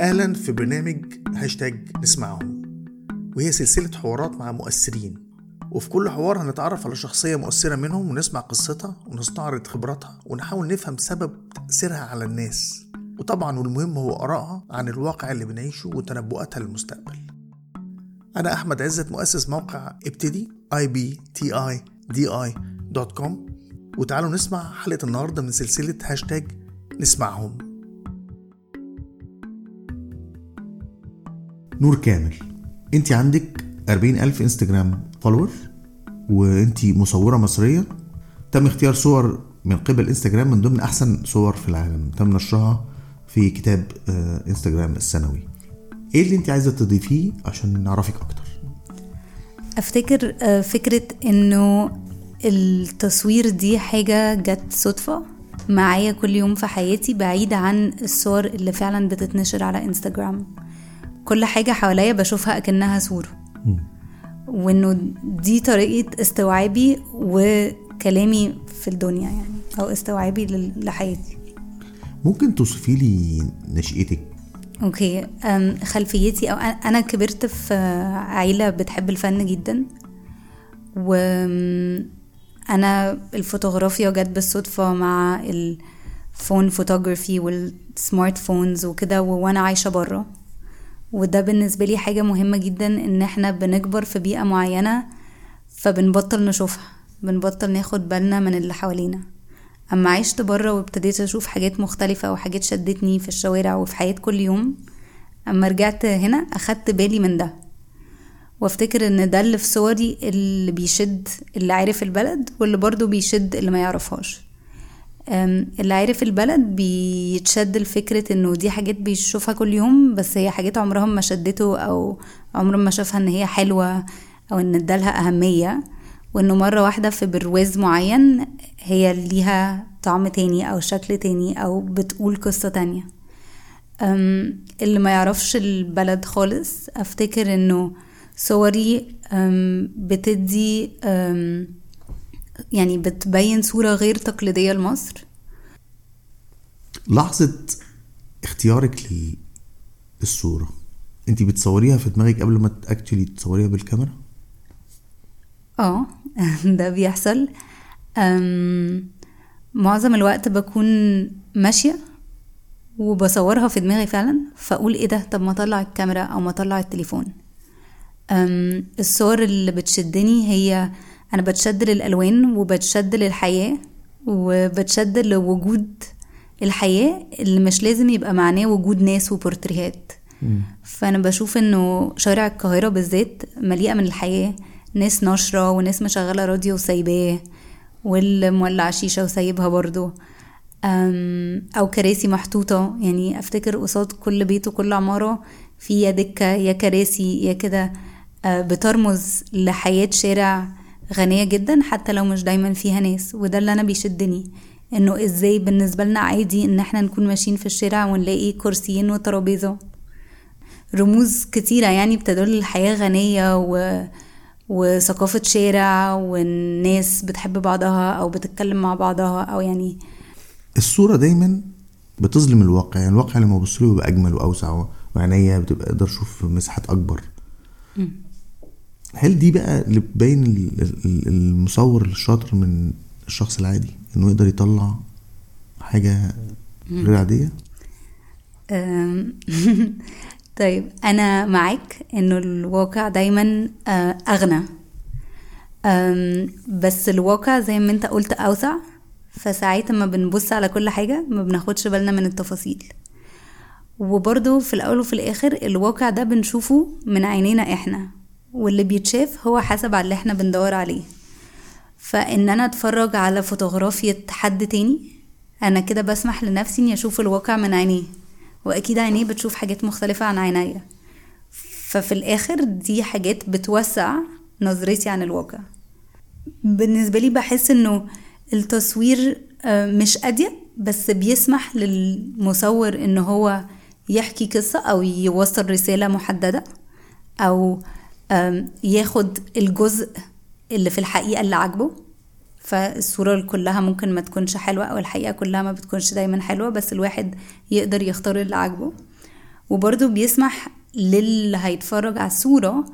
أهلا في برنامج هاشتاج نسمعهم وهي سلسلة حوارات مع مؤثرين. وفي كل حوار هنتعرف على شخصية مؤثرة منهم ونسمع قصتها ونستعرض خبراتها ونحاول نفهم سبب تأثيرها على الناس. وطبعا والمهم هو آرائها عن الواقع اللي بنعيشه وتنبؤاتها للمستقبل. أنا أحمد عزت مؤسس موقع إبتدي ibtidi.com وتعالوا نسمع حلقة النهاردة من سلسلة هاشتاج نسمعهم. نور كامل. انت عندك 40 ألف انستجرام فولور وانت مصورة مصرية. تم اختيار صور من قبل انستجرام من ضمن أحسن صور في العالم. تم نشرها في كتاب آه، انستجرام السنوي. إيه اللي انت عايزة تضيفيه عشان نعرفك أكتر؟ أفتكر آه، فكرة إنه التصوير دي حاجة جت صدفة معايا كل يوم في حياتي بعيدة عن الصور اللي فعلا بتتنشر على انستجرام. كل حاجة حواليا بشوفها أكنها صورة وإنه دي طريقة استوعابي وكلامي في الدنيا يعني أو استوعابي لحياتي. ممكن توصفي لي نشأتك؟ أوكي خلفيتي أو أنا- أنا كبرت في عيلة بتحب الفن جدا. و أنا الفوتوغرافيا جت بالصدفة مع ال phone photography وال smart phones وكده وأنا عايشة بره وده بالنسبة لي حاجة مهمة جدا إن إحنا بنكبر في بيئة معينة فبنبطل نشوفها بنبطل ناخد بالنا من اللي حوالينا. أما عشت بره وابتديت أشوف حاجات مختلفة وحاجات شدتني في الشوارع وفي حياة كل يوم أما رجعت هنا أخدت بالي من ده. وافتكر إن ده اللي في صوري اللي بيشد اللي عارف البلد واللي برضه بيشد اللي ما يعرفهاش. اللي عارف البلد بيتشد لفكرة إنه دي حاجات بيشوفها كل يوم بس هي حاجات عمرها ما شدته أو عمره ما شافها إن هي حلوة أو إن ادالها أهمية. وإنه مرة واحدة في برواز معين هي ليها طعم تاني أو شكل تاني أو بتقول قصة تانية. اللي ما يعرفش البلد خالص أفتكر إنه صوري بتدي يعني بتبين صورة غير تقليدية لمصر؟ لحظة اختيارك لل- للصورة. انت بتصوريها في دماغك قبل ما اكشلي تصوريها بالكاميرا؟ آه ده بيحصل. أم، معظم الوقت بكون ماشية وبصورها في دماغي فعلا فأقول إيه ده؟ طب ما أطلع الكاميرا أو ما أطلع التليفون. الصور اللي بتشدني هي أنا بتشد للألوان وبتشد للحياة وبتشد لوجود الحياة اللي مش لازم يبقى معناه وجود ناس وبورتريهات. فأنا بشوف إنه شارع القاهرة بالذات مليئة من الحياة. ناس ناشرة وناس مشغلة راديو وسايباه واللي مولع شيشة وسايبها برضو أم، أو كراسي محطوطة. يعني أفتكر قصاد كل بيت وكل عمارة في يا دكة يا كراسي يا كده. آه، بترمز لحياة شارع غنية جدا حتى لو مش دايما فيها ناس وده اللي أنا بيشدني إنه إزاي بالنسبة لنا عادي إن إحنا نكون ماشيين في الشارع ونلاقي كرسيين وترابيزة. رموز كتيرة يعني بتدل الحياة غنية و... وثقافة شارع والناس بتحب بعضها أو بتتكلم مع بعضها أو يعني الصورة دايما بتظلم الواقع يعني الواقع لما ببص له بيبقى أجمل وأوسع وعينيا بتبقى أقدر أشوف مساحات أكبر. هل دي بقى اللي بتبين ال- ال- المصور الشاطر من الشخص العادي؟ إنه يقدر يطلع حاجة غير عادية؟ أم، طيب أنا معاك إنه الواقع دايما آه، أغنى. أم، بس الواقع زي ما أنت قلت أوسع. فساعات ما بنبص على كل حاجة ما بناخدش بالنا من التفاصيل. وبرضه في الأول وفي الآخر الواقع ده بنشوفه من عينينا إحنا. واللي بيتشاف هو حسب على اللي إحنا بندور عليه. فإن أنا أتفرج على فوتوغرافية حد تاني أنا كده بسمح لنفسي إني أشوف الواقع من عينيه وأكيد عينيه بتشوف حاجات مختلفة عن عينيا. ففي الآخر دي حاجات بتوسع نظرتي عن الواقع. بالنسبة لي بحس إنه التصوير آه، مش أضيق بس بيسمح للمصور إن هو يحكي قصة أو يوصل رسالة محددة آم، ياخد الجزء اللي في الحقيقة اللي عاجبه. فالصورة كلها ممكن ما تكونش حلوة أو الحقيقة كلها ما بتكونش دايما حلوة بس الواحد يقدر يختار اللي عاجبه. وبرضه بيسمح للي هيتفرج على الصورة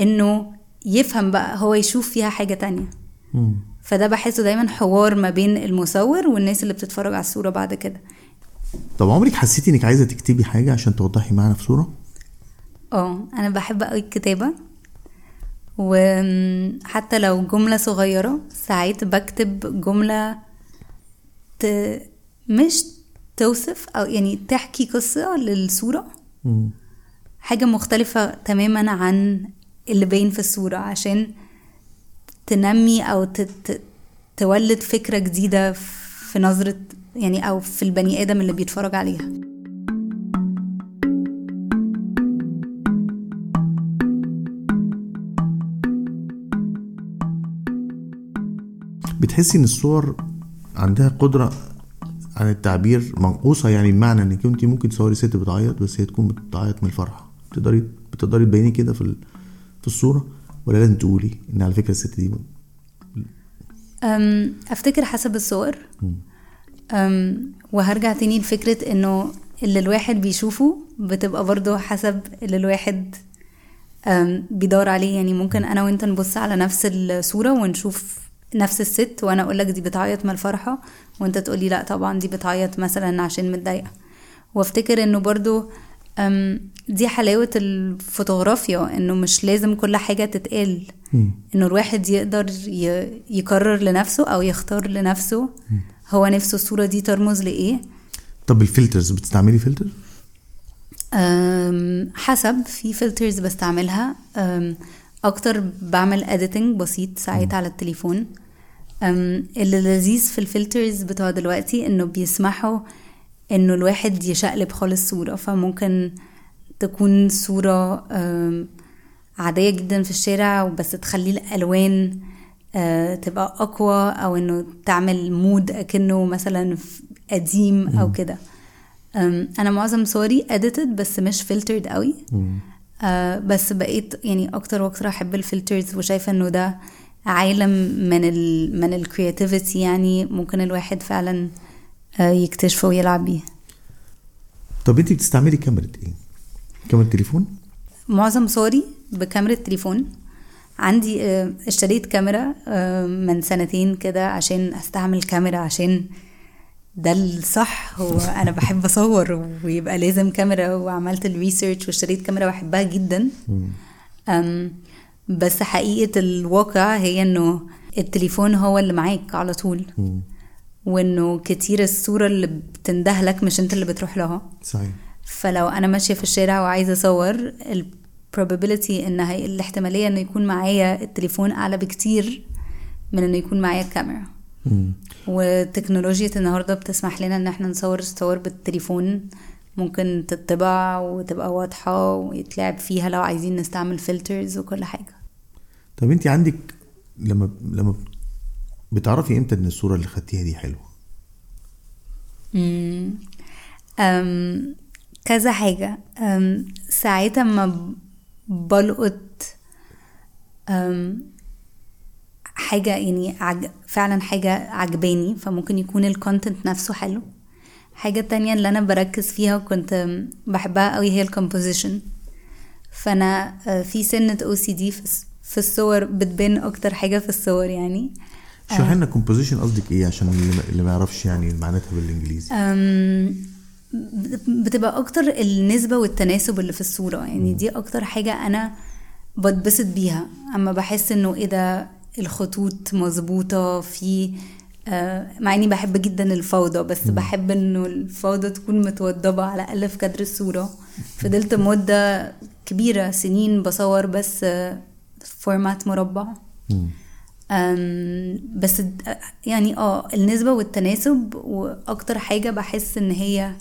إنه يفهم بقى هو يشوف فيها حاجة تانية. مم. فده بحسه دايما حوار ما بين المصور والناس اللي بتتفرج على الصورة بعد كده. طب عمرك حسيتي إنك عايزة تكتبي حاجة عشان توضحي معنى في صورة؟ آه أنا بحب قوي الكتابة. وحتى لو جملة صغيرة ساعات بكتب جملة ت... مش توصف أو يعني تحكي قصة للصورة. حاجة مختلفة تماما عن اللي باين في الصورة عشان تنمي أو تت... تولد فكرة جديدة في نظرة يعني أو في البني آدم اللي بيتفرج عليها بتحسي إن الصور عندها قدرة عن التعبير منقوصة؟ يعني بمعنى إنك انت ممكن تصوري ست بتعيط بس هي تكون بتعيط من الفرحة. بتقدري بتقدري تبيني كده في في الصورة؟ ولا لازم تقولي إن على فكرة الست دي أم، أفتكر حسب الصور. أم، وهرجع تاني لفكرة إنه اللي الواحد بيشوفه بتبقى برضه حسب اللي الواحد بيدور عليه. يعني ممكن أنا وأنت نبص على نفس الصورة ونشوف نفس الست وأنا أقولك دي بتعيط من الفرحة وأنت تقولي لأ طبعا دي بتعيط مثلا عشان متضايقة. وافتكر إنه برضه أم، دي حلاوة الفوتوغرافيا إنه مش لازم كل حاجة تتقال. إنه الواحد يقدر ي- يقرر لنفسه أو يختار لنفسه هو نفسه الصورة دي ترمز لإيه. طب ال filters بتستعملي فلتر؟ حسب في filters بستعملها. أكتر بعمل editing بسيط ساعات على التليفون. اللي لذيذ في ال filters بتوع دلوقتي إنه بيسمحوا إنه الواحد يشقلب خالص صورة. فممكن تكون صورة عادية جدا في الشارع وبس تخلي الألوان تبقى أقوى أو إنه تعمل mood أكنه مثلا قديم أو كده. أنا معظم صوري edited بس مش filtered قوي. بس بقيت يعني أكتر وأكتر أحب ال filters وشايفة إنه ده عالم من ال من ال creativity يعني ممكن الواحد فعلا آه، يكتشفه ويلعب بيه. طب انت بتستعملي كاميرا إيه؟ كاميرا تليفون معظم صوري بكاميرا تليفون عندي آه، اشتريت كاميرا آه، من سنتين كده عشان استعمل كاميرا عشان ده الصح. هو أنا بحب أصور ويبقى لازم كاميرا وعملت الريسيرش واشتريت كاميرا بحبها جدا. بس حقيقة الواقع هي إنه التليفون هو اللي معاك على طول. وإنه كتير الصورة اللي بتندهلك مش أنت اللي بتروح لها. صحيح. فلو أنا ماشية في الشارع وعايزة أصور probability ان هي الاحتمالية إنه يكون معايا التليفون أعلى بكتير من إنه يكون معايا الكاميرا. وتكنولوجيا النهارده بتسمح لنا إن إحنا نصور صور بالتليفون ممكن تطبع وتبقى واضحة ويتلعب فيها لو عايزين نستعمل فلترز وكل حاجة. طب انت عندك لما لما بتعرفي إمتى ان الصورة اللي خدتيها دي حلوة؟ مم. أم كذا حاجة. أم ساعتها ما بلقط أم حاجة يعني عج... فعلا حاجة عجباني فممكن يكون ال content نفسه حلو. حاجة تانية اللي أنا بركز فيها وكنت بحبها قوي هي ال composition. فأنا آه، في سنة أو سي دي في الصور بتبان أكتر حاجة في الصور يعني. اشرحي لنا composition قصدك إيه؟ عشان اللي ما- يعرفش يعني معناتها بالإنجليزي. بتبقى أكتر النسبة والتناسب اللي في الصورة يعني. دي أكتر حاجة أنا بتبسط بيها. أما بحس إنه إيه ده الخطوط مظبوطة في آه، مع إني بحب جدا الفوضى بس بحب إنه الفوضى تكون متوضبة على الاقل في كادر الصورة فضلت مدة كبيرة سنين بصور بس آه، فورمات مربع. مم. أم، بس يعني آه النسبة والتناسب وأكتر حاجة بحس إن هي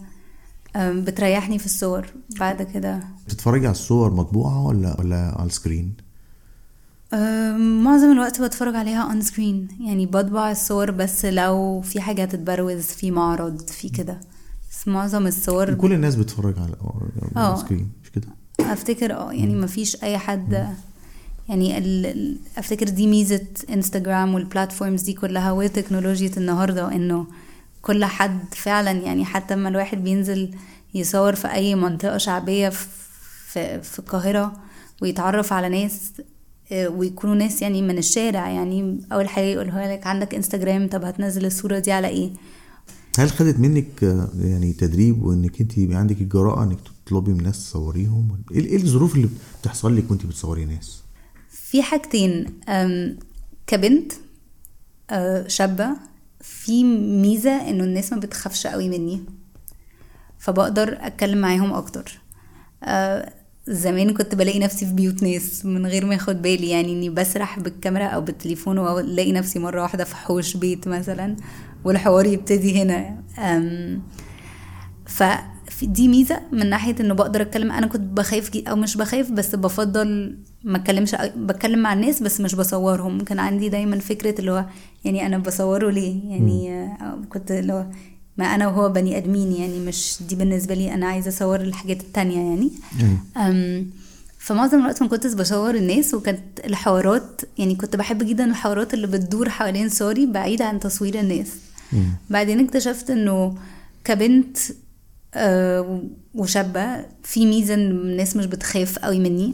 بتريحني في الصور بعد كده. بتتفرجي على الصور مطبوعة ولا ولا على ال screen؟ معظم الوقت بتفرج عليها on screen يعني بطبع الصور بس لو في حاجة تتبروز في معرض في كده. بس معظم الصور كل الناس بتتفرج على على آه. ال screen مش كده؟ أفتكر آه يعني ما فيش أي حد يعني ال... أفتكر دي ميزة انستغرام وال platforms دي كلها وتكنولوجيا النهاردة إنه كل حد فعلا يعني حتى لما الواحد بينزل يصور في أي منطقة شعبية في, في القاهرة ويتعرف على ناس آه، ويكونوا ناس يعني من الشارع يعني. أول حاجة يقولها لك عندك إنستجرام طب هتنزل الصورة دي على إيه؟ هل خدت منك آه، يعني تدريب وإنك أنت يبقى عندك الجراءة إنك تطلبي من الناس تصوريهم؟ إيه إيه الظروف اللي بتحصل لك وأنت بتصوري ناس؟ في حاجتين كبنت أه، شابة في ميزة إنه الناس ما بتخافش قوي مني فبقدر أتكلم معاهم أكتر. زمان كنت بلاقي نفسي في بيوت ناس من غير ما اخد بالي يعني إني بسرح بالكاميرا أو بالتليفون وألاقي نفسي مرة واحدة في حوش بيت مثلا والحوار يبتدي هنا. أم، فدي ميزة من ناحية إنه بقدر أتكلم. أنا كنت بخاف أو مش بخاف بس بفضل ما أتكلمش بتكلم مع الناس بس مش بصورهم. كان عندي دايما فكرة اللي هو يعني أنا بصوره ليه؟ يعني كنت اللي هو ما أنا وهو بني أدمين يعني مش دي بالنسبة لي أنا عايزة أصور الحاجات التانية يعني. فمعظم الوقت ما كنتش بصور الناس وكانت الحوارات يعني كنت بحب جدا الحوارات اللي بتدور حوالين صوري بعيد عن تصوير الناس. بعدين اكتشفت إنه كبنت آه، وشابة في ميزة إن الناس مش بتخاف قوي مني.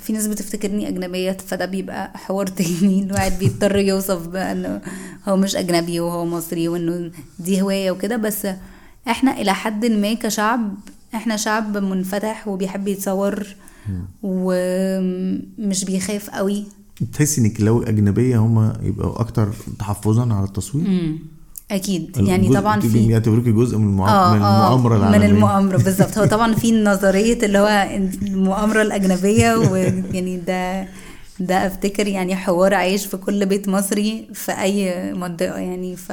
في ناس بتفتكرني أجنبية فده بيبقى حوار تاني. الواحد بيضطر يوصف بقى إنه هو مش أجنبي وهو مصري وإنه دي هواية وكده. بس إحنا إلى حد ما كشعب إحنا شعب منفتح وبيحب يتصور ومش بيخاف قوي. تحسي إنك لو أجنبية هم يبقوا أكتر تحفظا على التصوير؟ مم. أكيد. يعني طبعا في يعتبروكي جزء من المع... آه من آه المؤامرة من العالمية. المؤامرة بالظبط. هو طبعا في نظرية اللي هو المؤامرة الأجنبية ويعني ده ده أفتكر يعني حوار عايش في كل بيت مصري في أي منطقة يعني ف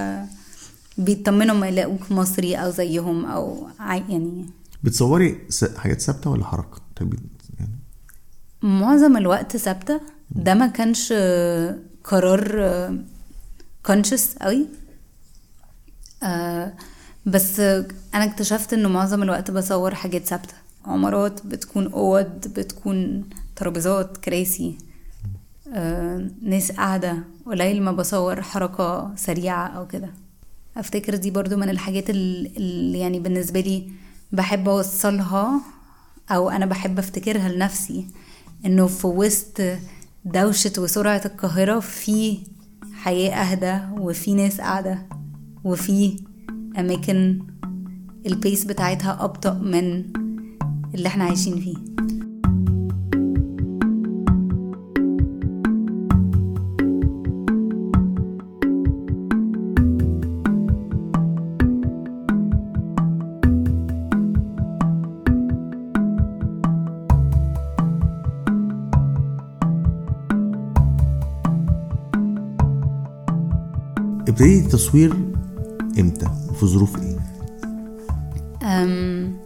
بيطمنوا ما يلاقوك مصري أو زيهم أو يعني بتصوري. حاجات ثابتة ولا حركة؟ طيب يعني معظم الوقت ثابتة. ده ما كانش قرار كونشس قوي. آه، بس أنا اكتشفت إنه معظم الوقت بصور حاجات ثابتة. عمارات بتكون أوض بتكون ترابيزات كراسي آه، ناس قاعدة قليل ما بصور حركة سريعة أو كده. أفتكر دي برضو من الحاجات ال- اللي يعني بالنسبة لي بحب أوصلها أو أنا بحب أفتكرها لنفسي إنه في وسط دوشة وسرعة القاهرة في حياة أهدى وفي ناس قاعدة. وفي أماكن البيس بتاعتها ابطا من اللي إحنا عايشين فيه. ابتديتي التصوير إمتى؟ وفي ظروف إيه؟ أم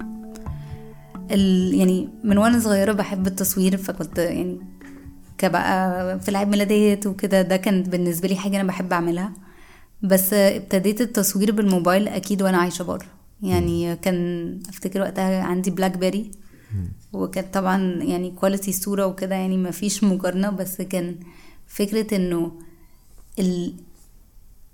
ال يعني من وأنا صغيرة بحب التصوير فكنت يعني كبقى في العيد ميلادات وكده ده كانت بالنسبة لي حاجة أنا بحب أعملها. بس ابتديت التصوير بالموبايل أكيد وأنا عايشة بره. يعني كان أفتكر وقتها عندي بلاك بيري وكانت طبعا يعني quality صورة وكده يعني مفيش مقارنة بس كان فكرة إنه ال...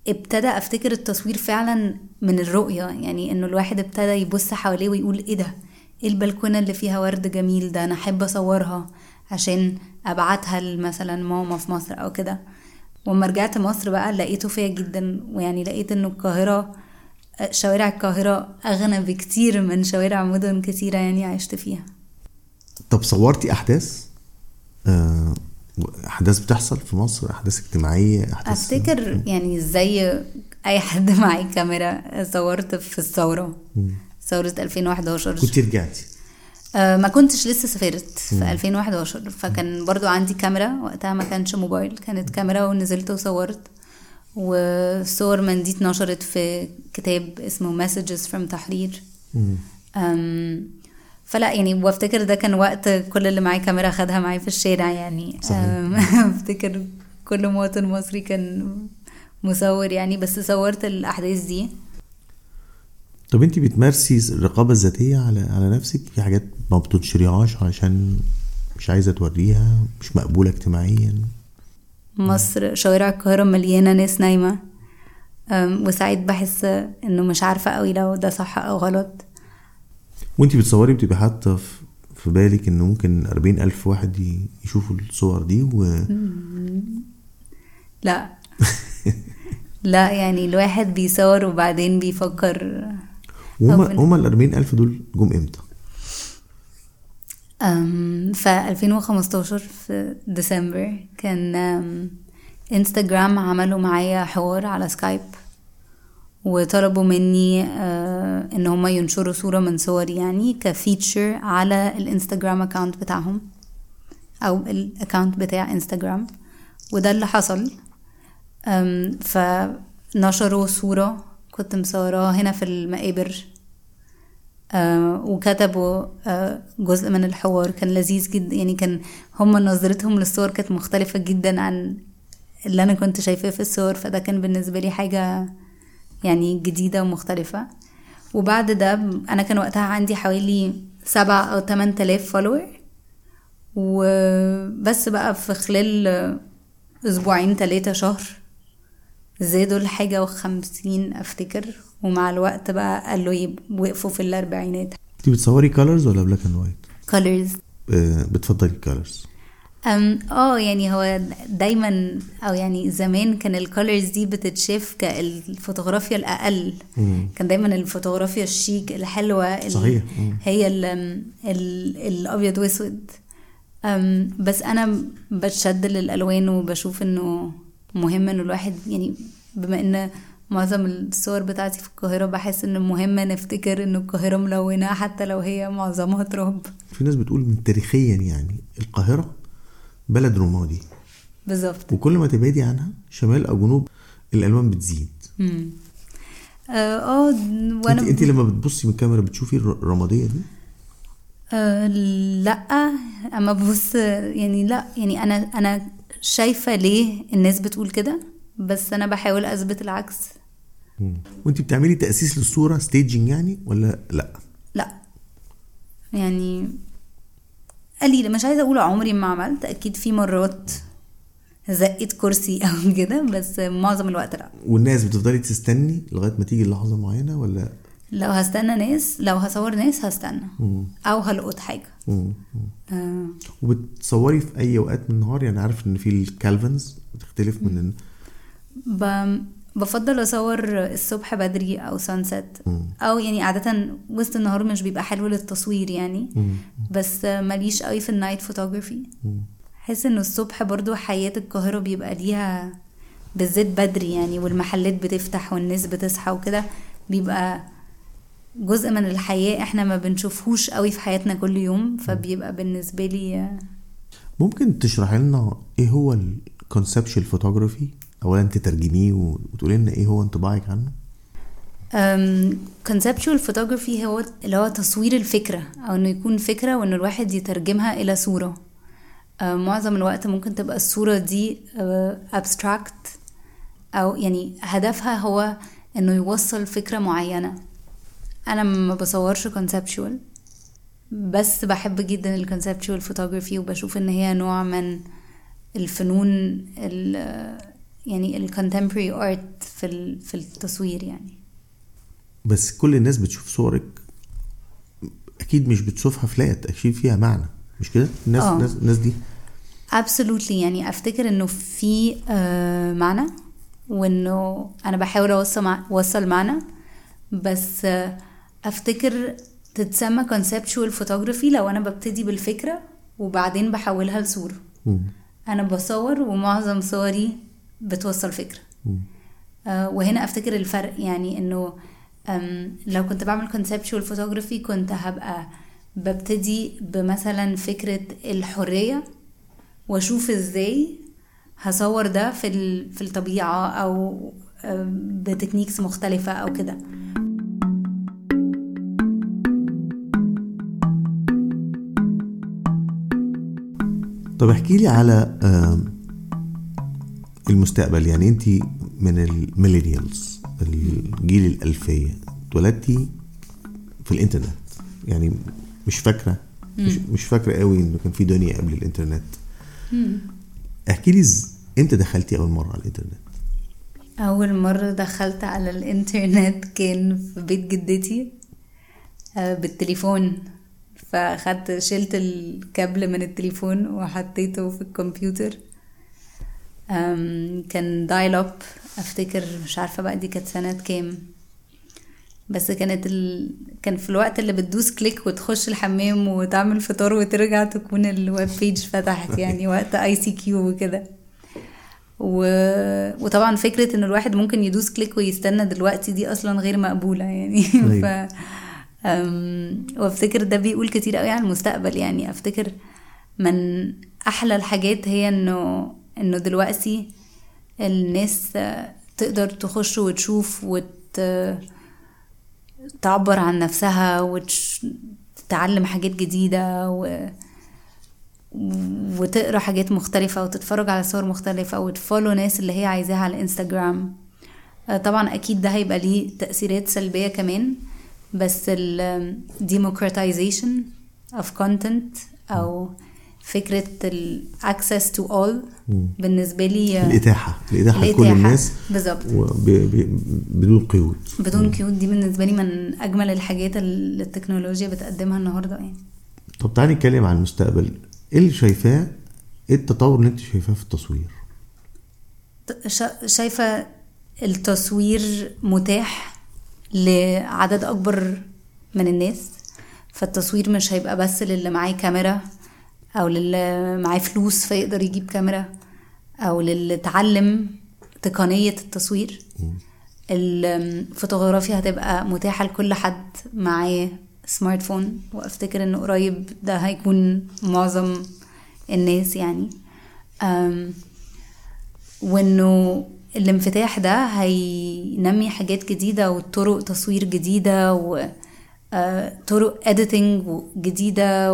ابتدى افتكر التصوير فعلا من الرؤية يعني إنه الواحد ابتدى يبص حواليه ويقول إيه ده؟ إيه البلكونة اللي فيها ورد جميل؟ ده أنا أحب أصورها عشان أبعتها مثلا ماما في مصر أو كده. وما رجعت مصر بقى لقيته فيا جدا ويعني لقيت إنه القاهرة شوارع القاهرة أغنى بكتير من شوارع مدن كتيرة يعني عشت فيها. طب صورتي أحداث؟ آه، أحداث بتحصل في مصر؟ أحداث اجتماعية؟ أحداث أفتكر يعني زي أي حد معي كاميرا صورت في الثورة. ثورة 2011 كنت رجعتي؟ آه، ما كنتش لسه سافرت في 2011 فكان برضو عندي كاميرا وقتها ما كانش موبايل كانت كاميرا ونزلت وصورت. وصور من دي اتنشرت في كتاب اسمه Messages from تحرير فلا يعني وافتكر ده كان وقت كل اللي معايا كاميرا خدها معايا في الشارع يعني. افتكر كل مواطن مصري كان مصور يعني بس صورت الأحداث دي. طب انت بتمارسي الرقابة الذاتية على على نفسك؟ في حاجات ما بتنشريهاش علشان مش عايزة توريها مش مقبولة اجتماعيا؟ مصر شوارع القاهرة مليانة ناس نايمة. أم، وساعات بحس إنه مش عارفة قوي لو ده صح أو غلط. وانت بتصوري بتبقى حاطة في في بالك إن ممكن أربعين ألف واحد يشوفوا الصور دي و لا. لا يعني الواحد بيصور وبعدين بيفكر. وهما هما ال 40 ألف دول جم إمتى؟ أم، في 2015 في ديسمبر كان إنستجرام عملوا معايا حوار على سكايب. وطلبوا مني آه، إن هم ينشروا صورة من صوري يعني ك feature على الإنستجرام account بتاعهم أو ال account بتاع إنستجرام. وده اللي حصل. فنشروا صورة كنت مصوراها هنا في المقابر. آه، وكتبوا آه، جزء من الحوار. كان لذيذ جدا يعني كان هم نظرتهم للصور كانت مختلفة جدا عن اللي أنا كنت شايفاه في الصور. فده كان بالنسبة لي حاجة يعني جديدة ومختلفة. وبعد ده أنا كان وقتها عندي حوالي سبعة أو تمن تلاف فولور وبس بقى في خلال أسبوعين تلاتة شهر زادوا لحاجة وخمسين أفتكر. ومع الوقت بقى قالوا وقفوا في الأربعينات. انت بتصوري colors ولا black and white؟ colors. بتفضلي ال colors أم آه يعني هو دايما أو يعني زمان كان ال colors دي بتتشاف كالفوتوغرافيا الأقل كان دايما الفوتوغرافيا الشيك الحلوة ال- صحيح. مم. هي ال ال الأبيض وأسود بس أنا بتشد للألوان وبشوف إنه مهم إنه الواحد يعني بما إن معظم الصور بتاعتي في القاهرة بحس إنه مهم نفتكر ان القاهرة ملونة حتى لو هي معظمها تراب في ناس بتقول من تاريخيا يعني القاهرة بلد رمادي. بالظبط. وكل ما تبعدي عنها شمال أو جنوب الألوان بتزيد. مم. آه آه، انت وأنا انت لما بتبصي من الكاميرا بتشوفي الر- الرمادية دي؟ آه لأ أما ببص يعني لأ يعني أنا أنا شايفة ليه الناس بتقول كده بس أنا بحاول أثبت العكس. وأنت بتعملي تأسيس للصورة ستيجنج يعني ولا لأ؟ لأ. يعني قليلة. مش عايزة أقول عمري ما عملت أكيد في مرات زقت كرسي أو كده بس معظم الوقت لأ. والناس بتفضلي تستني لغاية ما تيجي لحظه معينة ولا؟ لو هستنى ناس لو هصور ناس هستنى. أو هلقط حاجة. مم. آه. وبتصوري في أي أوقات من النهار؟ يعني عارف إن في الكالفنز بتختلف من ب... بفضل أصور الصبح بدري أو sunset أو يعني عادة وسط النهار مش بيبقى حلو للتصوير يعني. بس ماليش قوي في ال night photography حس انه الصبح برضو حياة القاهرة بيبقى ليها بالذات بدري يعني والمحلات بتفتح والناس بتصحى وكده بيبقى جزء من الحياة إحنا ما بنشوفهوش قوي في حياتنا كل يوم. فبيبقى بالنسبة لي ممكن تشرحي لنا إيه هو ال conceptual photography اولا تترجميه وتقولي لنا إيه هو انطباعك عنه؟ conceptual photography هو اللي هو تصوير الفكرة أو إنه يكون فكرة وإنه الواحد يترجمها إلى صورة. آه، معظم الوقت ممكن تبقى الصورة دي آه، abstract أو يعني هدفها هو إنه يوصل فكرة معينة. أنا ما بصورش conceptual بس بحب جدا ال conceptual photography وبشوف إن هي نوع من الفنون ال يعني ال contemporary art في في التصوير يعني بس كل الناس بتشوف صورك أكيد مش بتشوفها flat أكيد فيها معنى مش كده الناس آه. الناس, الناس دي absolutely يعني أفتكر إنه في آه، معنى وإنه أنا بحاول أوصل مع... أوصل معنى بس آه، أفتكر تتسمى conceptual photography لو أنا ببتدي بالفكرة وبعدين بحولها لصورة مم. أنا بصور ومعظم صوري بتوصل فكرة. آه، وهنا أفتكر الفرق يعني إنه لو كنت بعمل conceptual photography كنت هبقى ببتدي بمثلا فكرة الحرية وأشوف إزاي هصور ده في في الطبيعة أو ب techniques مختلفة أو كده. طب احكي لي على المستقبل يعني انت من ال millennials الجيل الألفية اتولدتي في الإنترنت. يعني مش فاكرة مش, مش فاكرة قوي إنه كان في دنيا قبل الإنترنت. احكي لي إمتى دخلتي أول مرة على الإنترنت؟ أول مرة دخلت على الإنترنت كان في بيت جدتي آه، بالتليفون. فأخدت شلت الكابل من التليفون وحطيته في الكمبيوتر. كان dial-up أفتكر مش عارفة بقى دي كانت سنة كام. بس كانت ال... كان في الوقت اللي بتدوس click وتخش الحمام وتعمل فطار وترجع تكون ال web page فتحت يعني وقت ICQ وكده. و... وطبعا فكرة إن الواحد ممكن يدوس click ويستنى دلوقتي دي أصلا غير مقبولة يعني. ف أيوة. أم... وأفتكر ده بيقول كتير قوي عن المستقبل يعني. أفتكر من أحلى الحاجات هي إنه إنه دلوقتي الناس تقدر تخش وتشوف وت تعبر عن نفسها وتتعلم حاجات جديدة و... وتقرأ حاجات مختلفة وتتفرج على صور مختلفة وتفولو ناس اللي هي عايزاها على الانستجرام آه، طبعا أكيد ده هيبقى ليه تأثيرات سلبية كمان بس ال democratization of content أو فكرة ال access to all بالنسبة لي آه، الإتاحة. الإتاحة لكل. الناس. بالظبط. بدون قيود. بدون كيوت دي بالنسبة لي من أجمل الحاجات اللي التكنولوجيا بتقدمها النهاردة يعني. طب تعالي نتكلم عن المستقبل. إيه اللي شايفاه؟ إيه التطور اللي أنت شايفاه في التصوير؟ شا- شايفة التصوير متاح لعدد أكبر من الناس؟ فالتصوير مش هيبقى بس للي معاه كاميرا أو للي معاه فلوس فيقدر يجيب كاميرا أو للي اتعلم تقنية التصوير. الفوتوغرافيا هتبقى متاحة لكل حد معاه smartphone وأفتكر إنه قريب ده هيكون معظم الناس يعني. وإنه الانفتاح ده هينمي حاجات جديدة وطرق تصوير جديدة وطرق editing جديدة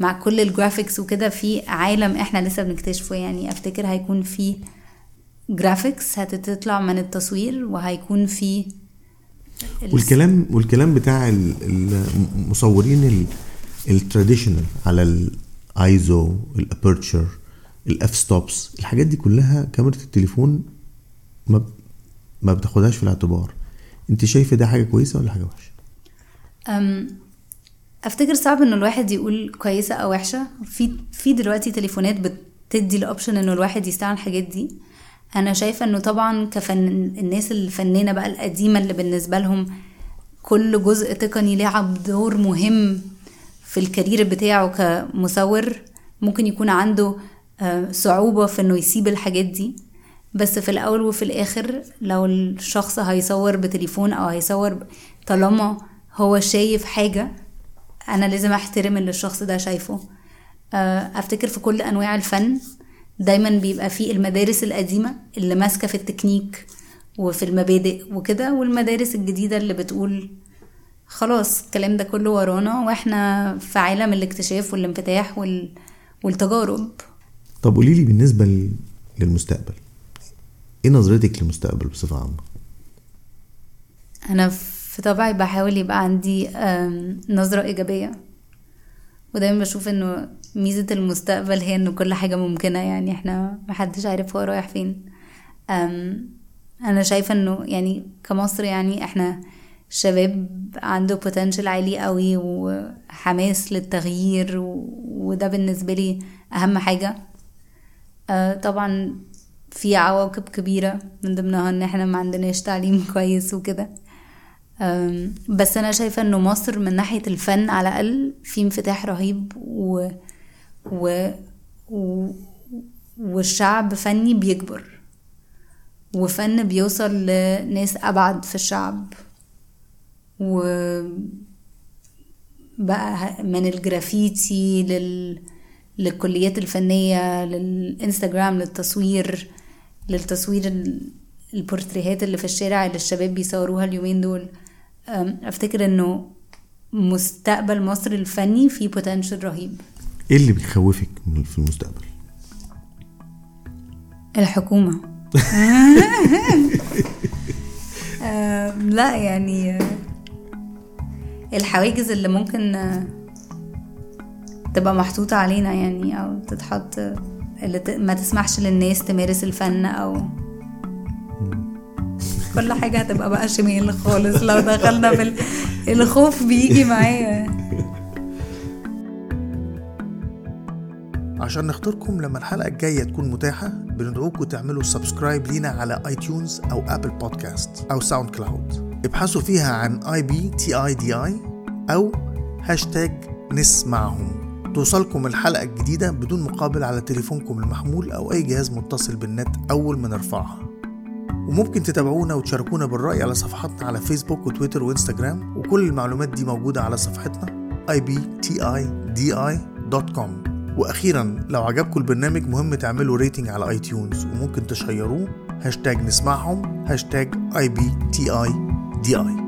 ومع كل ال graphics وكده في عالم إحنا لسه بنكتشفه. يعني افتكر هيكون في graphics هتطلع من التصوير وهيكون في ال- والكلام والكلام بتاع ال- المصورين ال traditional على ال ISO ال aperture ال f-stops الحاجات دي كلها كاميرا التليفون ما ما بتاخدهاش في الاعتبار. انت شايفة ده حاجة كويسة ولا حاجة وحشة؟ أفتكر صعب إنه الواحد يقول كويسة أو وحشة. في في دلوقتي تليفونات بتدي ال option إنه الواحد يستعمل الحاجات دي. أنا شايفة إنه طبعا كفن الناس الفنانة بقى القديمة اللي بالنسبة لهم كل جزء تقني لعب دور مهم في الكارير بتاعه كمصور. ممكن يكون عنده آه، صعوبة في إنه يسيب الحاجات دي. بس في الأول وفي الآخر لو الشخص هيصور بتليفون أو هيصور طالما هو شايف حاجة أنا لازم أحترم اللي الشخص ده شايفه. آه، أفتكر في كل أنواع الفن دايما بيبقى فيه المدارس القديمة اللي ماسكة في التكنيك وفي المبادئ وكده والمدارس الجديدة اللي بتقول خلاص الكلام ده كله ورانا وإحنا في عالم الاكتشاف والانفتاح وال... والتجارب. طب قولي لي بالنسبة ل- للمستقبل. إيه نظرتك للمستقبل بصفة عامة؟ أنا في طبعي بحاول يبقى عندي نظرة إيجابية. ودايما بشوف إنه ميزة المستقبل هي إنه كل حاجة ممكنة يعني إحنا محدش عارف هو رايح فين. أنا شايفة إنه يعني كمصر يعني إحنا شباب عنده بوتنشال عالي قوي وحماس للتغيير. وده بالنسبة لي أهم حاجة. آه، طبعا في عواقب كبيرة من ضمنها إن إحنا ما عندناش تعليم كويس وكده. بس أنا شايفة إنه مصر من ناحية الفن على الأقل في انفتاح رهيب و... و... و... والشعب فني بيكبر وفن بيوصل لناس أبعد في الشعب. و بقى من الجرافيتي لل... للكليات الفنية للإنستجرام للتصوير للتصوير ال- البورتريهات اللي في الشارع اللي الشباب بيصوروها اليومين دول. أم، أفتكر إنه مستقبل مصر الفني فيه بوتنشال رهيب. إيه اللي بيخوفك في المستقبل؟ الحكومة. أم، لا يعني الحواجز اللي ممكن تبقى محطوطة علينا يعني أو تتحط اللي ما تسمحش للناس تمارس الفن أو كل حاجة هتبقى بقى شمال خالص. لو دخلنا في ال- الخوف بيجي معايا. عشان نخطركم لما الحلقة الجاية تكون متاحة بندعوكم تعملوا subscribe لينا على iTunes أو Apple Podcasts أو SoundCloud ابحثوا فيها عن I B T I D I أو هاشتاج نسمعهم. توصلكم الحلقة الجديدة بدون مقابل على تليفونكم المحمول أو أي جهاز متصل بالنت أول ما نرفعها. وممكن تتابعونا وتشاركونا بالرأي على صفحاتنا على فيسبوك وتويتر وإنستجرام وكل المعلومات دي موجودة على صفحتنا ibtidi.com وأخيرا لو عجبكم البرنامج مهم تعملوا rating على iTunes وممكن تشيروه. هاشتاج نسمعهم هاشتاج I B T D I